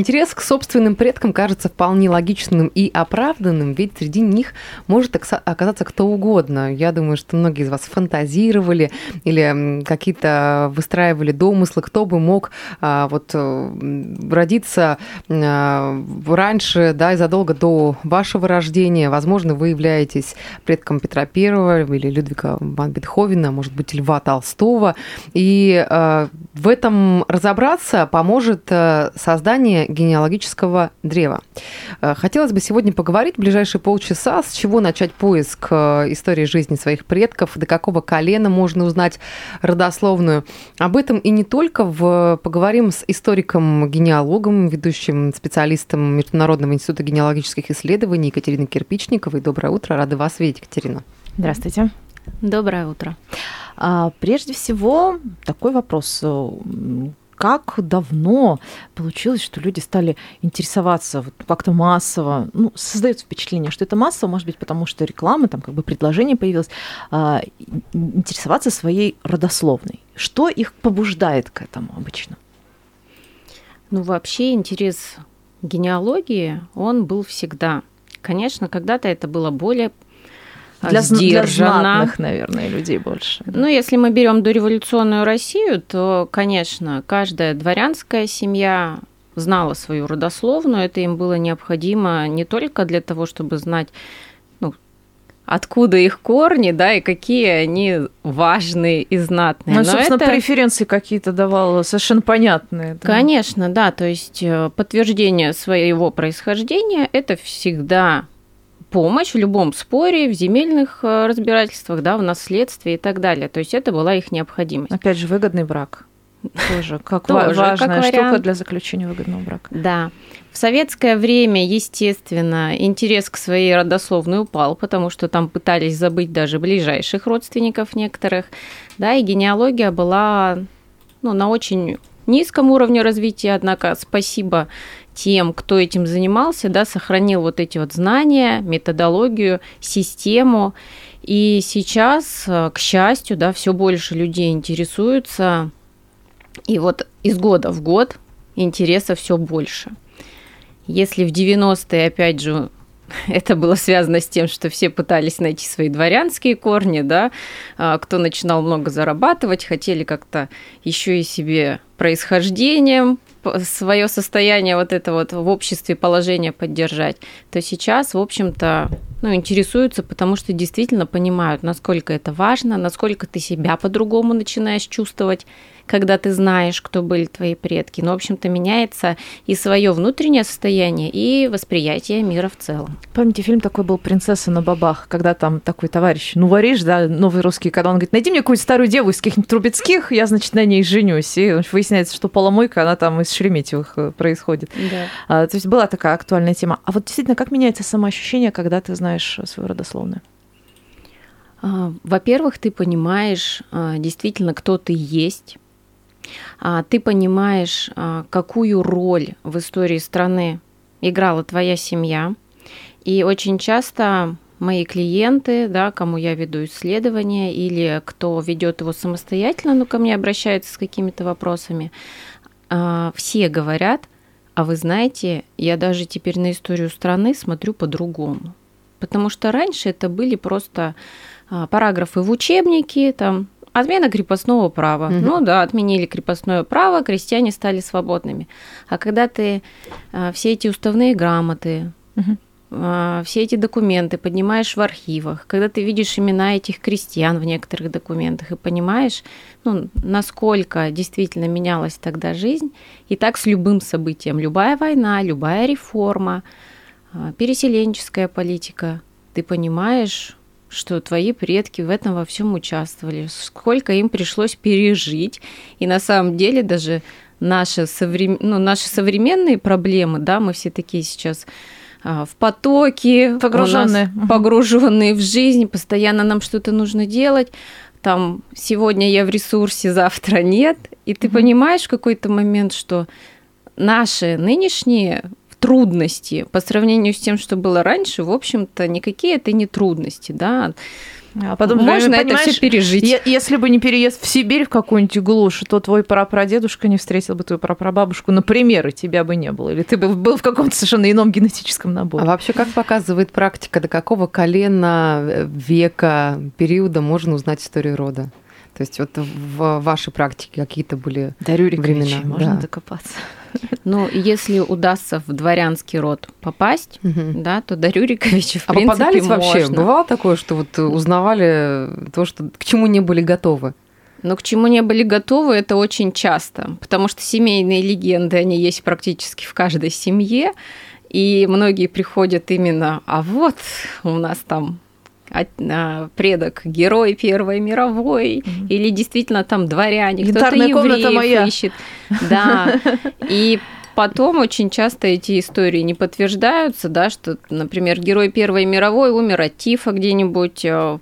Интерес к собственным предкам кажется вполне логичным и оправданным, ведь среди них может оказаться кто угодно. Я думаю, что многие из вас фантазировали или какие-то выстраивали домыслы, кто бы мог а, вот э, родиться а, раньше, да, и задолго до вашего рождения. Возможно, вы являетесь предком Петра Первого или Людвига Бетховена, может быть, Льва Толстого. И э, в этом разобраться поможет э, создание генеалогического древа. Э, Хотелось бы сегодня поговорить в ближайшие полчаса, с чего начать поиск э, истории жизни своих предков, до какого колена можно узнать родословную. Об этом и не только. В... Поговорим с историком-генеалогом, ведущим специалистом Международного института генеалогических исследований Екатериной Кирпичниковой. Доброе утро, рада вас видеть, Екатерина. Здравствуйте. Доброе утро. А, прежде всего, такой вопрос. М, Как давно получилось, что люди стали интересоваться вот как-то массово? Ну, создается впечатление, что это массово, может быть, потому что реклама, там как бы предложение появилось, а, ин- интересоваться своей родословной. Что их побуждает к этому обычно? Ну, вообще интерес генеалогии, он был всегда. Конечно, когда-то это было более Для, зн- для сдержанно. знатных, наверное, людей больше. Ну, если мы берем дореволюционную Россию, то, конечно, каждая дворянская семья знала свою родословную. Это им было необходимо не только для того, чтобы знать, ну, откуда их корни, да, и какие они важные и знатные. Ну, Но собственно, это- преференции какие-то давал совершенно понятные. да. Конечно, да. То есть э, подтверждение своего происхождения – это всегда помощь в любом споре, в земельных э, разбирательствах, да, в наследстве и так далее. То есть это была их необходимость. Опять же, выгодный брак. Тоже как Тоже ва- как важная штука вариант. для заключения выгодного брака. Да. В советское время, естественно, интерес к своей родословной упал, потому что там пытались забыть даже ближайших родственников некоторых. Да, и генеалогия была ну, на очень низком уровне развития, однако спасибо тем, кто этим занимался, да, сохранил вот эти вот знания, методологию, систему. И сейчас, э, к счастью, да, все больше людей интересуются. И вот из года в год интереса все больше. Если в 90-е, опять же, это было связано с тем, что все пытались найти свои дворянские корни, да, а, кто начинал много зарабатывать, хотели как-то еще и себе происхождением свое состояние вот это вот в обществе положение поддержать, то сейчас, в общем-то, ну, интересуются, потому что действительно понимают, насколько это важно, насколько ты себя по-другому начинаешь чувствовать, когда ты знаешь, кто были твои предки. Ну, в общем-то, меняется и свое внутреннее состояние, и восприятие мира в целом. Помните, фильм такой был «Принцесса на бабах», когда там такой товарищ, ну, варишь, да, новый русский, когда он говорит, найди мне какую-нибудь старую деву из каких-нибудь Трубецких, я, значит, на ней женюсь. И выясняется, что поломойка, она там из Шереметьевых э, происходит. Да. А, то есть была такая актуальная тема. А вот действительно, как меняется самоощущение, когда ты знаешь свою родословную? А, Во-первых, ты понимаешь а, действительно, кто ты есть. А, Ты понимаешь, а, какую роль в истории страны играла твоя семья. И очень часто мои клиенты, да, кому я веду исследования, или кто ведет его самостоятельно, но ко мне обращаются с какими-то вопросами, а, все говорят, а вы знаете, я даже теперь на историю страны смотрю по-другому. Потому что раньше это были просто параграфы в учебнике, там отмена крепостного права. Мгм. Ну да, отменили крепостное право, крестьяне стали свободными. А когда ты а, все эти уставные грамоты, Мгм. а, все эти документы поднимаешь в архивах, когда ты видишь имена этих крестьян в некоторых документах и понимаешь, ну, насколько действительно менялась тогда жизнь, и так с любым событием, любая война, любая реформа, а, переселенческая политика, ты понимаешь, что твои предки в этом во всем участвовали, сколько им пришлось пережить, и на самом деле даже наши, соврем... ну, наши современные проблемы, да, мы все такие сейчас а, в потоке, Погруженные. погруженные в жизнь, постоянно нам что-то нужно делать, там сегодня я в ресурсе, завтра нет, и ты понимаешь в какой-то момент, что наши нынешние трудности по сравнению с тем, что было раньше, в общем-то, никакие это не трудности, да. А потом, Можно это все пережить. е- Если бы не переезд в Сибирь в какую-нибудь глушь, то твой прапрадедушка не встретил бы твою прапрабабушку, например, и тебя бы не было. Или ты бы был в каком-то совершенно ином генетическом А наборе. вообще, как показывает практика, до какого колена, э, века, периода можно узнать историю рода? То есть вот в вашей практике какие-то были... Рюриковичей времена, можно да. докопаться. Ну, если удастся в дворянский род попасть, Мгм. да, то до Рюриковича, в А принципе, попадались вообще? можно. Бывало такое, что вот узнавали то, что к чему не были готовы? Но к чему не были готовы, это очень часто, потому что семейные легенды, они есть практически в каждой семье, и многие приходят именно, а вот у нас там предок герой Первой мировой, или действительно там дворяне, кто-то евреев моя. ищет. Да, и потом очень часто эти истории не подтверждаются, да, что, например, герой Первой мировой умер от тифа где-нибудь э,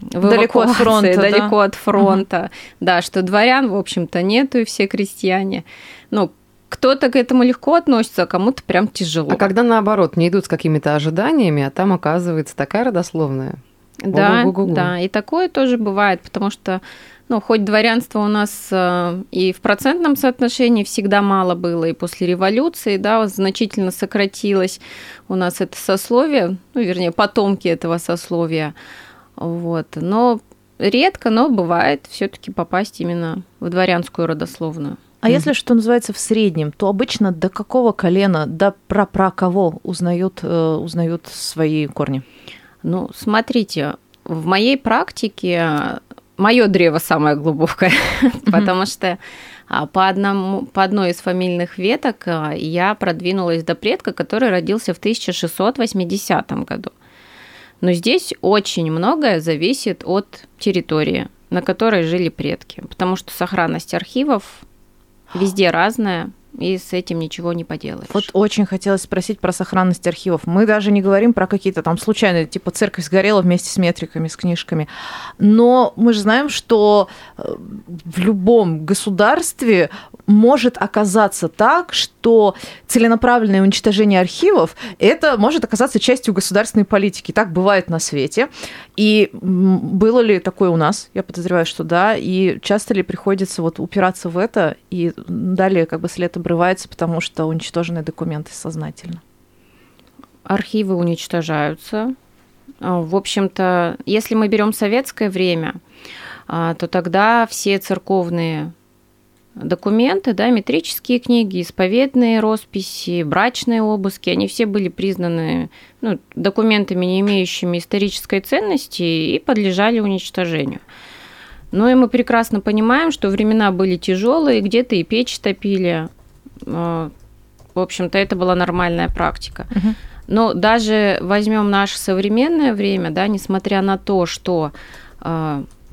Далеко от фронта, да? далеко от фронта. Да, что дворян, в общем-то, нету, и все крестьяне. Ну, кто-то к этому легко относится, а кому-то прям тяжело. А когда наоборот не идут с какими-то ожиданиями, а там оказывается такая родословная. Да, да, и такое тоже бывает, потому что, ну, хоть дворянство у нас э, и в процентном соотношении всегда мало было, и после революции, да, значительно сократилось у нас это сословие, ну, вернее, потомки этого сословия, вот, но редко, но бывает все таки попасть именно в дворянскую родословную. А если, что называется, в среднем, то обычно до какого колена, до про кого узнают, э, узнают свои корни? Ну, смотрите, в моей практике мое древо самое глубокое, потому что а, по, одному, по одной из фамильных веток а, я продвинулась до предка, который родился в 1680 году. Но здесь очень многое зависит от территории, на которой жили предки, потому что сохранность архивов везде разная, и с этим ничего не поделаешь. Вот очень хотелось спросить про сохранность архивов. Мы даже не говорим про какие-то там случайные, типа церковь сгорела вместе с метриками, с книжками. Но мы же знаем, что э, в любом государстве может оказаться так, что целенаправленное уничтожение архивов это может оказаться частью государственной политики. Так бывает на свете. И было ли такое у нас? Я подозреваю, что да. И часто ли приходится вот упираться в это и далее как бы след обрывается, потому что уничтожены документы сознательно? архивы уничтожаются. А, В общем-то, если мы берем советское время, а, то тогда все церковные документы, да, метрические книги, исповедные росписи, брачные обыски, они все были признаны ну, документами, не имеющими исторической ценности и подлежали уничтожению. Ну и мы прекрасно понимаем, что времена были тяжелые, где-то и печь топили. А, В общем-то, это была нормальная практика. Но даже возьмем наше современное время, да, несмотря на то, что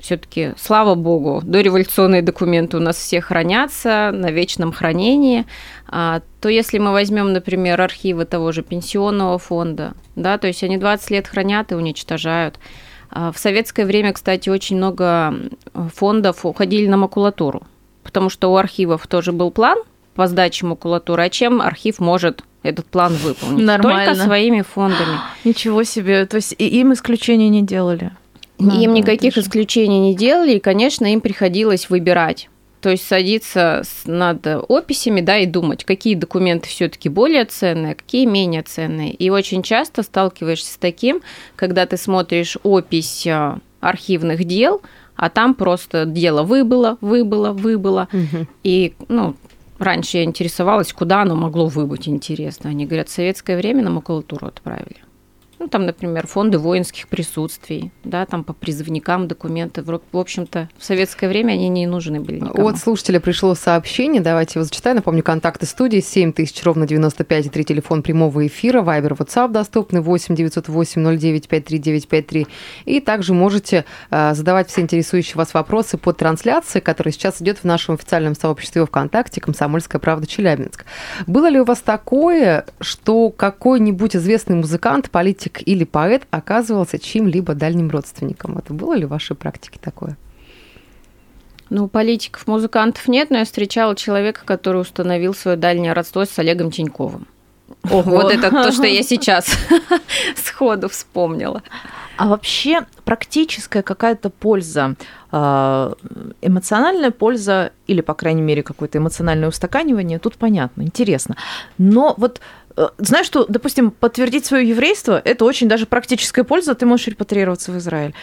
все-таки, слава богу, дореволюционные документы у нас все хранятся на вечном хранении, а, то если мы возьмем, например, архивы того же пенсионного фонда, да, то есть они 20 лет хранят и уничтожают. А В советское время, кстати, очень много фондов уходили на макулатуру, потому что у архивов тоже был план по сдаче макулатуры, а чем архив может этот план выполнить? Нормально. Только своими фондами. Ничего себе. То есть и им исключения не делали. Надо, им никаких исключений не делали, и, конечно, им приходилось выбирать. То есть садиться над описями, да, и думать, какие документы все-таки более ценные, а какие менее ценные. И очень часто сталкиваешься с таким, когда ты смотришь опись а, архивных дел, а там просто дело выбыло, выбыло, выбыло. И, ну, раньше я интересовалась, куда оно могло выбыть, интересно. Они говорят, в советское время на макулатуру отправили. Ну, там, например, фонды воинских присутствий, да, там по призывникам документы. В общем-то, в советское время они не нужны были никому. От слушателя пришло сообщение, давайте его зачитаю. Напомню, контакты студии 7000, ровно 95 и 3 телефон прямого эфира, Вайбер, WhatsApp доступны 8 908 09 53953. И также можете э, задавать все интересующие вас вопросы по трансляции, которая сейчас идет в нашем официальном сообществе ВКонтакте «Комсомольская правда Челябинск». Было ли у вас такое, что какой-нибудь известный музыкант, политик или поэт оказывался чьим-либо дальним родственником? Это было ли в вашей практике такое? Ну, политиков, музыкантов нет, но я встречала человека, который установил свое дальнее родство с Олегом Тиньковым. Ого. Вот это то, что я сейчас сходу вспомнила. А вообще практическая какая-то польза, э, эмоциональная польза или, по крайней мере, какое-то эмоциональное устаканивание, тут понятно, интересно. Но вот знаешь, что, допустим, подтвердить свое еврейство – это очень даже практическая польза, ты можешь репатриироваться в Израиль.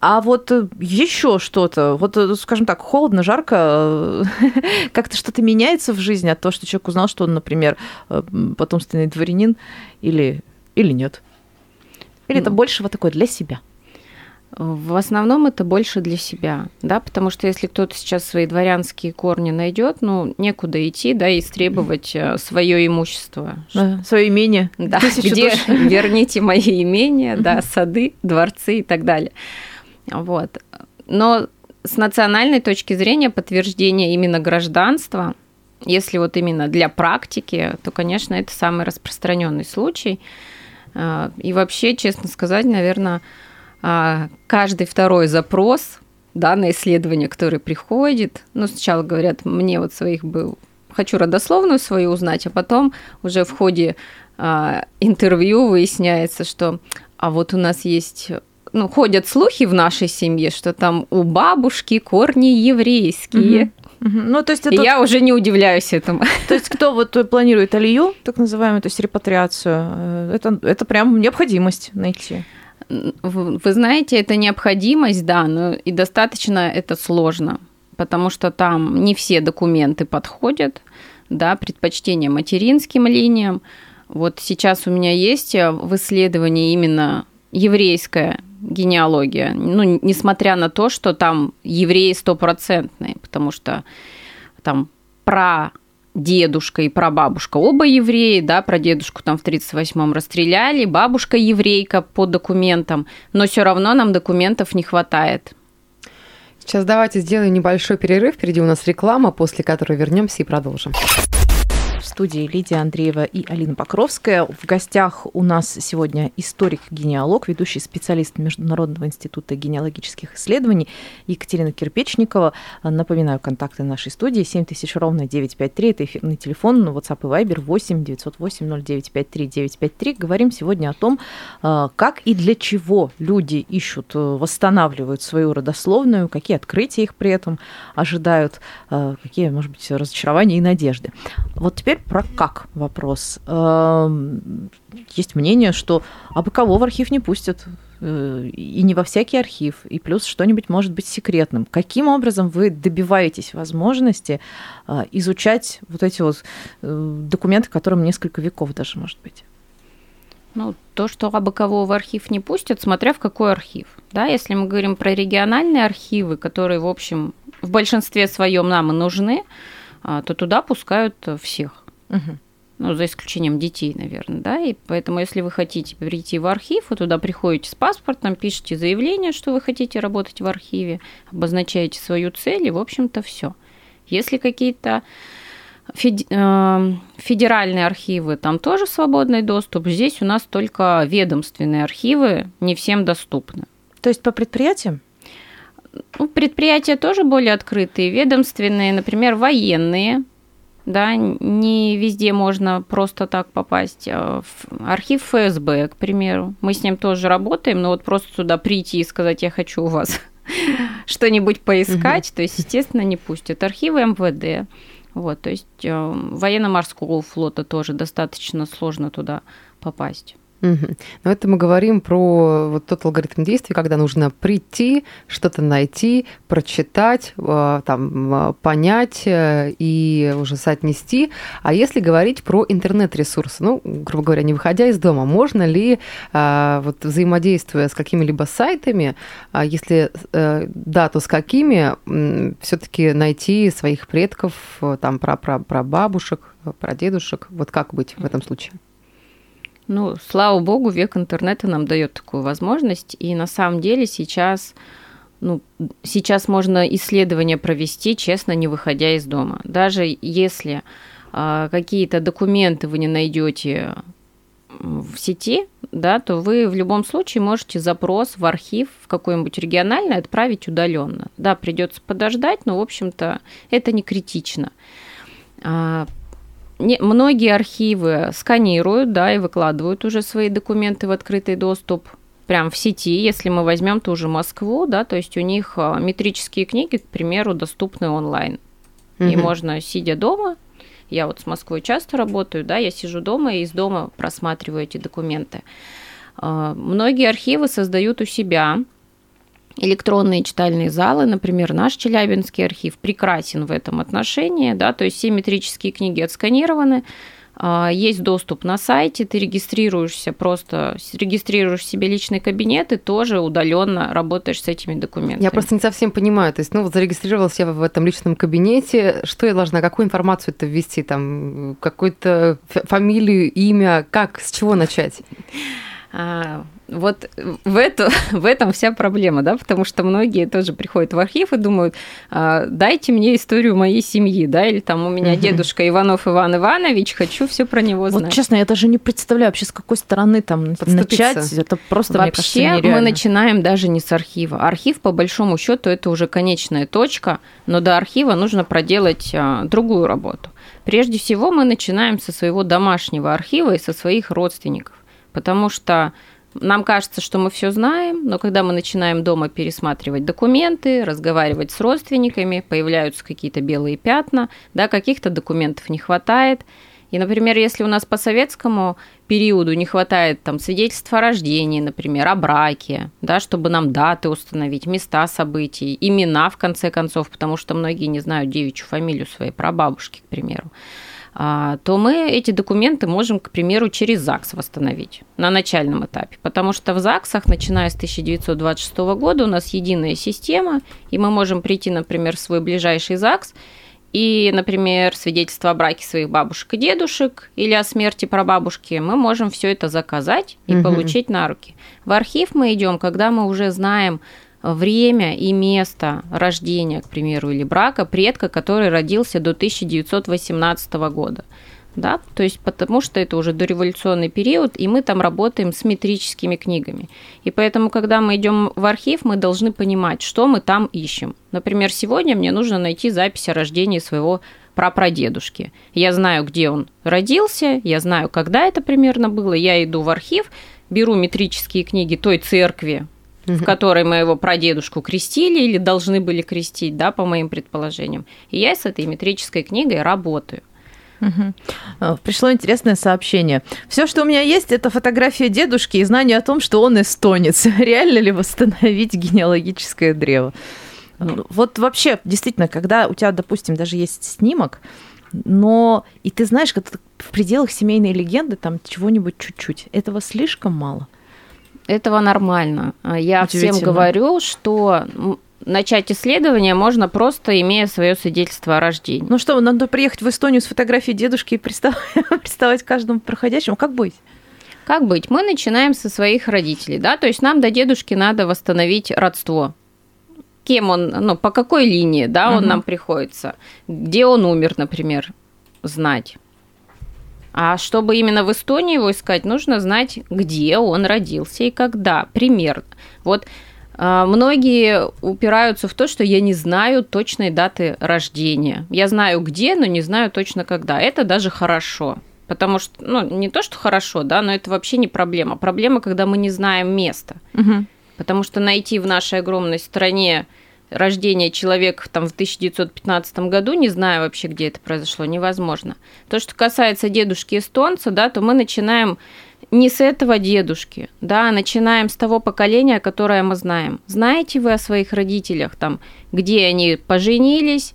А вот еще что-то, вот, э, скажем так, холодно, жарко, э, как-то что-то меняется в жизни от того, что человек узнал, что он, например, э, потомственный дворянин или, или нет? Или это Ну. больше вот такое для себя? В основном это больше для себя, да, потому что если кто-то сейчас свои дворянские корни найдет, ну, некуда идти, да, и требовать свое имущество. Свое имение. Да, где душ. верните мои имения, да, сады, дворцы и так далее. Вот. Но с национальной точки зрения подтверждение именно гражданства, если вот именно для практики, то, конечно, это самый распространенный случай. А, И вообще, честно сказать, наверное, каждый второй запрос, да, на исследование, который приходит, ну, сначала говорят, мне вот своих был, хочу родословную свою узнать, а потом уже в ходе а, интервью выясняется, что а вот у нас есть ну, ходят слухи в нашей семье, что там у бабушки корни еврейские. Мгм. Ну, то есть, И это, я уже не удивляюсь этому. то есть кто вот планирует алию, так называемую, то есть репатриацию, э, это, это прям необходимость найти. Вы знаете, это необходимость, да, но и достаточно это сложно, потому что там не все документы подходят, да, предпочтение материнским линиям. Вот сейчас у меня есть э, в исследовании именно еврейская генеалогия, ну, несмотря на то, что там евреи стопроцентные, потому что там про дедушка и прабабушка оба евреи, да, про дедушку там в 38-м расстреляли, бабушка еврейка по документам, но все равно нам документов не хватает. Сейчас давайте сделаем небольшой перерыв. Впереди у нас реклама, после которой вернемся и продолжим. В студии Лидия Андреева и Алина Покровская. В гостях у нас сегодня историк-генеалог, ведущий специалист Международного института генеалогических исследований Екатерина Кирпечникова. Напоминаю, контакты нашей студии 7000 ровно 953. Это эфирный телефон, WhatsApp и Viber 8 908 0953 953. Говорим сегодня о том, э, как и для чего люди ищут, э, восстанавливают свою родословную, какие открытия их при этом ожидают, э, какие, может быть, разочарования и надежды. Вот теперь про как вопрос. Эм, Есть мнение, что абы кого в архив не пустят, э, и не во всякий архив, и плюс что-нибудь может быть секретным. Каким образом вы добиваетесь возможности э, изучать вот эти вот э, документы, которым несколько веков даже, может быть? Ну, то, что абы кого в архив не пустят, смотря в какой архив. Да, если мы говорим про региональные архивы, которые, в общем, в большинстве своем нам и нужны, а, то туда пускают всех. Мгм. ну, за исключением детей, наверное, да, и поэтому, если вы хотите прийти в архив, вы туда приходите с паспортом, пишете заявление, что вы хотите работать в архиве, обозначаете свою цель, и, в общем-то, все. Если какие-то э, федеральные архивы, там тоже свободный доступ, здесь у нас только ведомственные архивы, не всем доступны. То есть по предприятиям? Ну, предприятия тоже более открытые, ведомственные, например, военные, да, не везде можно просто так попасть. А в Архив ФСБ, к примеру, мы с ним тоже работаем, но вот просто туда прийти и сказать, я хочу у вас что-нибудь поискать, то есть, естественно, не пустят. Архивы МВД, вот, то есть э, военно-морского флота тоже достаточно сложно туда попасть. Мгм. Но это мы говорим про вот тот алгоритм действий, когда нужно прийти, что-то найти, прочитать, э, там, э, понять э, и уже соотнести. А если говорить про интернет-ресурсы, ну, грубо говоря, не выходя из дома, можно ли, вот взаимодействуя с какими-либо сайтами, а если да, то с какими, все-таки найти своих предков, там, про, про, про бабушек, про дедушек, вот как быть в этом случае? Ну, слава богу, век интернета нам дает такую возможность. И на самом деле сейчас, ну, сейчас можно исследования провести, честно, не выходя из дома. Даже если а, какие-то документы вы не найдете в сети, да, то вы в любом случае можете запрос в архив в какой-нибудь региональный отправить удаленно. Да, придется подождать, но, в общем-то, это не критично. Не, многие архивы сканируют, да, и выкладывают уже свои документы в открытый доступ прям в сети, если мы возьмем ту же Москву, да, то есть у них а, метрические книги, к примеру, доступны онлайн. Угу. И можно, сидя дома, я вот с Москвой часто работаю, да, я сижу дома и из дома просматриваю эти документы. А, многие архивы создают у себя электронные читальные залы, например, наш Челябинский архив прекрасен в этом отношении, да, то есть все метрические книги отсканированы, а, есть доступ на сайте, ты регистрируешься, просто регистрируешь себе личный кабинет и тоже удаленно работаешь с этими документами. Я просто не совсем понимаю, то есть, ну, вот зарегистрировалась я в этом личном кабинете, что я должна, какую информацию это ввести, там, какую-то фамилию, имя, как, с чего начать? Вот в, эту, в этом вся проблема, да, потому что многие тоже приходят в архив и думают, «А, дайте мне историю моей семьи, да, или там у меня дедушка Иванов Иван Иванович, хочу все про него знать. Вот честно, я даже не представляю вообще, с какой стороны там начать, это просто, Вообще мне кажется, мы начинаем даже не с архива. Архив, по большому счету, это уже конечная точка, но до архива нужно проделать а, другую работу. Прежде всего мы начинаем со своего домашнего архива и со своих родственников, потому что нам кажется, что мы все знаем, но когда мы начинаем дома пересматривать документы, разговаривать с родственниками, появляются какие-то белые пятна, да, каких-то документов не хватает. И, например, если у нас по советскому периоду не хватает там свидетельства о рождении, например, о браке, да, чтобы нам даты установить, места событий, имена, в конце концов, потому что многие не знают девичью фамилию своей прабабушки, к примеру, то мы эти документы можем, к примеру, через ЗАГС восстановить на начальном этапе. Потому что в ЗАГСах, начиная с 1926 года, у нас единая система, и мы можем прийти, например, в свой ближайший ЗАГС и, например, свидетельство о браке своих бабушек и дедушек или о смерти прабабушки, мы можем все это заказать и угу. получить на руки. В архив мы идем, когда мы уже знаем время и место рождения, к примеру, или брака предка, который родился до 1918 года. Да? То есть потому что это уже дореволюционный период, и мы там работаем с метрическими книгами. И поэтому, когда мы идем в архив, мы должны понимать, что мы там ищем. Например, сегодня мне нужно найти запись о рождении своего прапрадедушки. Я знаю, где он родился, я знаю, когда это примерно было. Я иду в архив, беру метрические книги той церкви, угу. в которой мы его прадедушку крестили или должны были крестить, да, по моим предположениям. И я с этой метрической книгой работаю. Угу. Пришло интересное сообщение. Все, что у меня есть, это фотография дедушки и знание о том, что он эстонец. Реально ли восстановить генеалогическое древо? Ну. Вот вообще, действительно, когда у тебя, допустим, даже есть снимок, но и ты знаешь, как в пределах семейной легенды там чего-нибудь чуть-чуть, этого слишком мало этого нормально. Я всем говорю, что начать исследование можно просто имея свое свидетельство о рождении. Ну что, надо приехать в Эстонию с фотографией дедушки и приставать каждому проходящему. Как быть? Как быть? Мы начинаем со своих родителей, да, то есть нам до дедушки надо восстановить родство. Кем он, ну, по какой линии, да, он угу. нам приходится, где он умер, например, знать. А чтобы именно в Эстонии его искать, нужно знать, где он родился и когда, примерно. Вот а, Многие упираются в то, что я не знаю точной даты рождения. Я знаю где, но не знаю точно когда. Это даже хорошо. Потому что, ну, не то, что хорошо, да, но это вообще не проблема. Проблема, когда мы не знаем места. Угу. Потому что найти в нашей огромной стране рождения человека там, в 1915 году, не знаю вообще, где это произошло, невозможно. То, что касается дедушки эстонца, да, то мы начинаем не с этого дедушки, да, а начинаем с того поколения, которое мы знаем. Знаете вы о своих родителях, там, где они поженились,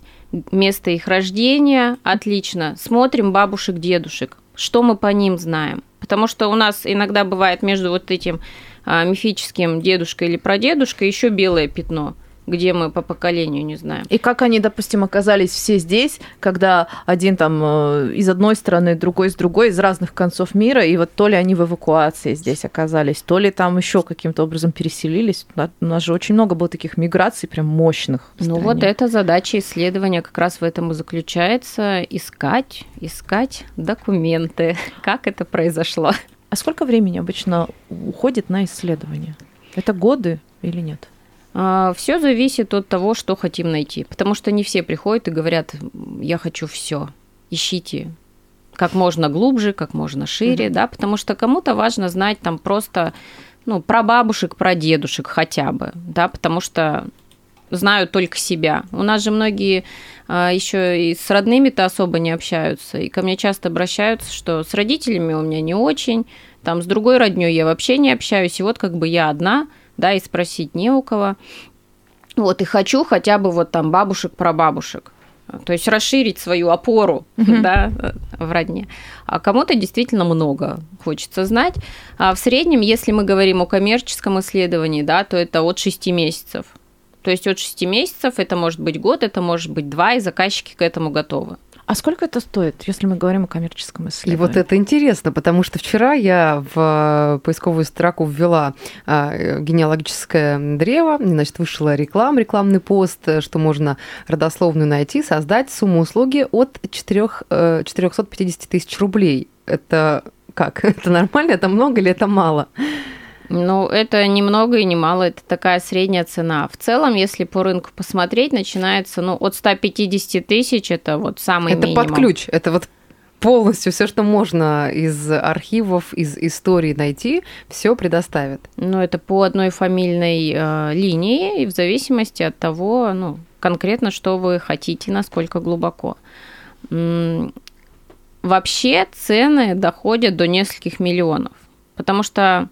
место их рождения, отлично. Смотрим бабушек, дедушек, что мы по ним знаем. Потому что у нас иногда бывает между вот этим а, мифическим дедушкой или прадедушкой еще белое пятно – где мы по поколению не знаем. И как они, допустим, оказались все здесь, когда один там э, из одной страны, другой с другой, из разных концов мира, и вот то ли они в эвакуации здесь оказались, то ли там еще каким-то образом переселились. У нас же очень много было таких миграций прям мощных. Ну вот эта задача исследования как раз в этом и заключается, искать, искать документы, как это произошло. А сколько времени обычно уходит на исследование? Это годы или нет? Все зависит от того, что хотим найти. Потому что не все приходят и говорят, я хочу все. Ищите как можно глубже, как можно шире, mm-hmm. да, потому что кому-то важно знать там просто ну, про бабушек, про дедушек хотя бы, да, потому что знают только себя. У нас же многие а, еще и с родными-то особо не общаются. И ко мне часто обращаются, что с родителями у меня не очень, там с другой родней я вообще не общаюсь, и вот как бы я одна, да, и спросить не у кого. Вот, и хочу хотя бы вот там бабушек, про бабушек. То есть расширить свою опору mm-hmm. да, в родне. А кому-то действительно много хочется знать. А в среднем, если мы говорим о коммерческом исследовании, да, то это от 6 месяцев. То есть от 6 месяцев это может быть год, это может быть два, и заказчики к этому готовы. А сколько это стоит, если мы говорим о коммерческом исследовании? И вот это интересно, потому что вчера я в поисковую строку ввела а, генеалогическое древо, значит, вышла реклама, рекламный пост, что можно родословную найти, создать сумму услуги от 4, 450 э, тысяч рублей. Это как? Это нормально? Это много или это мало? Ну, это ни много и ни мало, это такая средняя цена. В целом, если по рынку посмотреть, начинается ну, от 150 тысяч, это вот самый это минимум. Это под ключ, это вот полностью все, что можно из архивов, из истории найти, все предоставят. Ну, это по одной фамильной э, линии, и в зависимости от того, ну, конкретно, что вы хотите, насколько глубоко. Вообще цены доходят до нескольких миллионов, потому что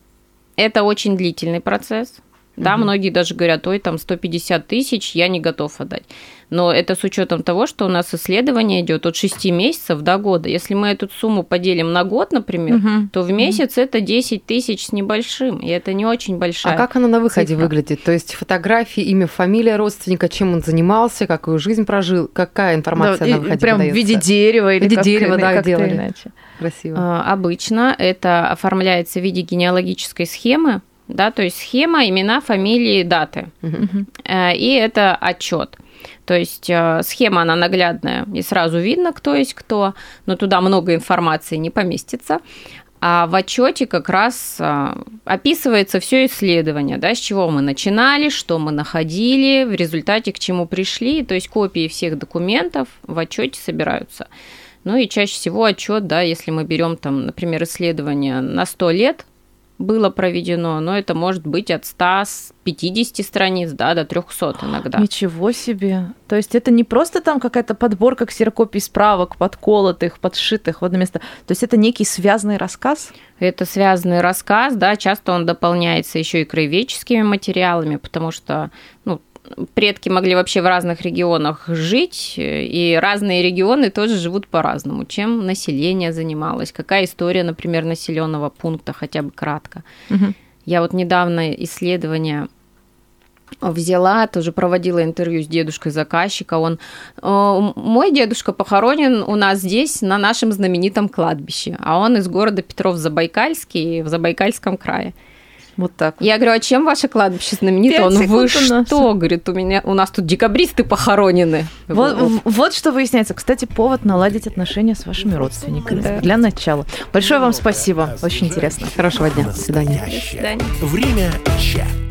это очень длительный процесс. Да, угу. многие даже говорят, ой, там 150 тысяч, я не готов отдать. Но это с учетом того, что у нас исследование идет от 6 месяцев до года. Если мы эту сумму поделим на год, например, угу. то в месяц угу. это 10 тысяч с небольшим, и это не очень большая. А как она на выходе цифра. выглядит? То есть фотографии, имя, фамилия родственника, чем он занимался, какую жизнь прожил, какая информация да, на выходе Прям выдается? в виде дерева или в виде как, дерева, да, как делали. иначе. Красиво. А, обычно это оформляется в виде генеалогической схемы, да, то есть схема, имена, фамилии, даты. Угу. И это отчет. То есть э, схема, она наглядная, и сразу видно, кто есть кто, но туда много информации не поместится. А в отчете как раз э, описывается все исследование, да, с чего мы начинали, что мы находили, в результате к чему пришли, то есть копии всех документов в отчете собираются. Ну и чаще всего отчет, да, если мы берем там, например, исследование на 100 лет, было проведено, но это может быть от 150 страниц да, до 300 иногда. Ничего себе! То есть это не просто там какая-то подборка ксерокопий справок, подколотых, подшитых в одно место. То есть это некий связанный рассказ? Это связанный рассказ, да, часто он дополняется еще и краеведческими материалами, потому что ну, предки могли вообще в разных регионах жить, и разные регионы тоже живут по-разному. Чем население занималось, какая история, например, населенного пункта, хотя бы кратко. Угу. Я вот недавно исследование взяла, тоже проводила интервью с дедушкой заказчика. Он, мой дедушка похоронен у нас здесь, на нашем знаменитом кладбище, а он из города Петров-Забайкальский в Забайкальском крае. Вот так. Я говорю, а чем ваше кладбище знаменито? Он, вы что? Говорит, у меня, у нас тут декабристы похоронены. Вот, вот что выясняется. Кстати, повод наладить отношения с вашими родственниками. Да. Для начала. Большое вам спасибо. Очень интересно. Хорошего дня. До свидания. До свидания. Время чат.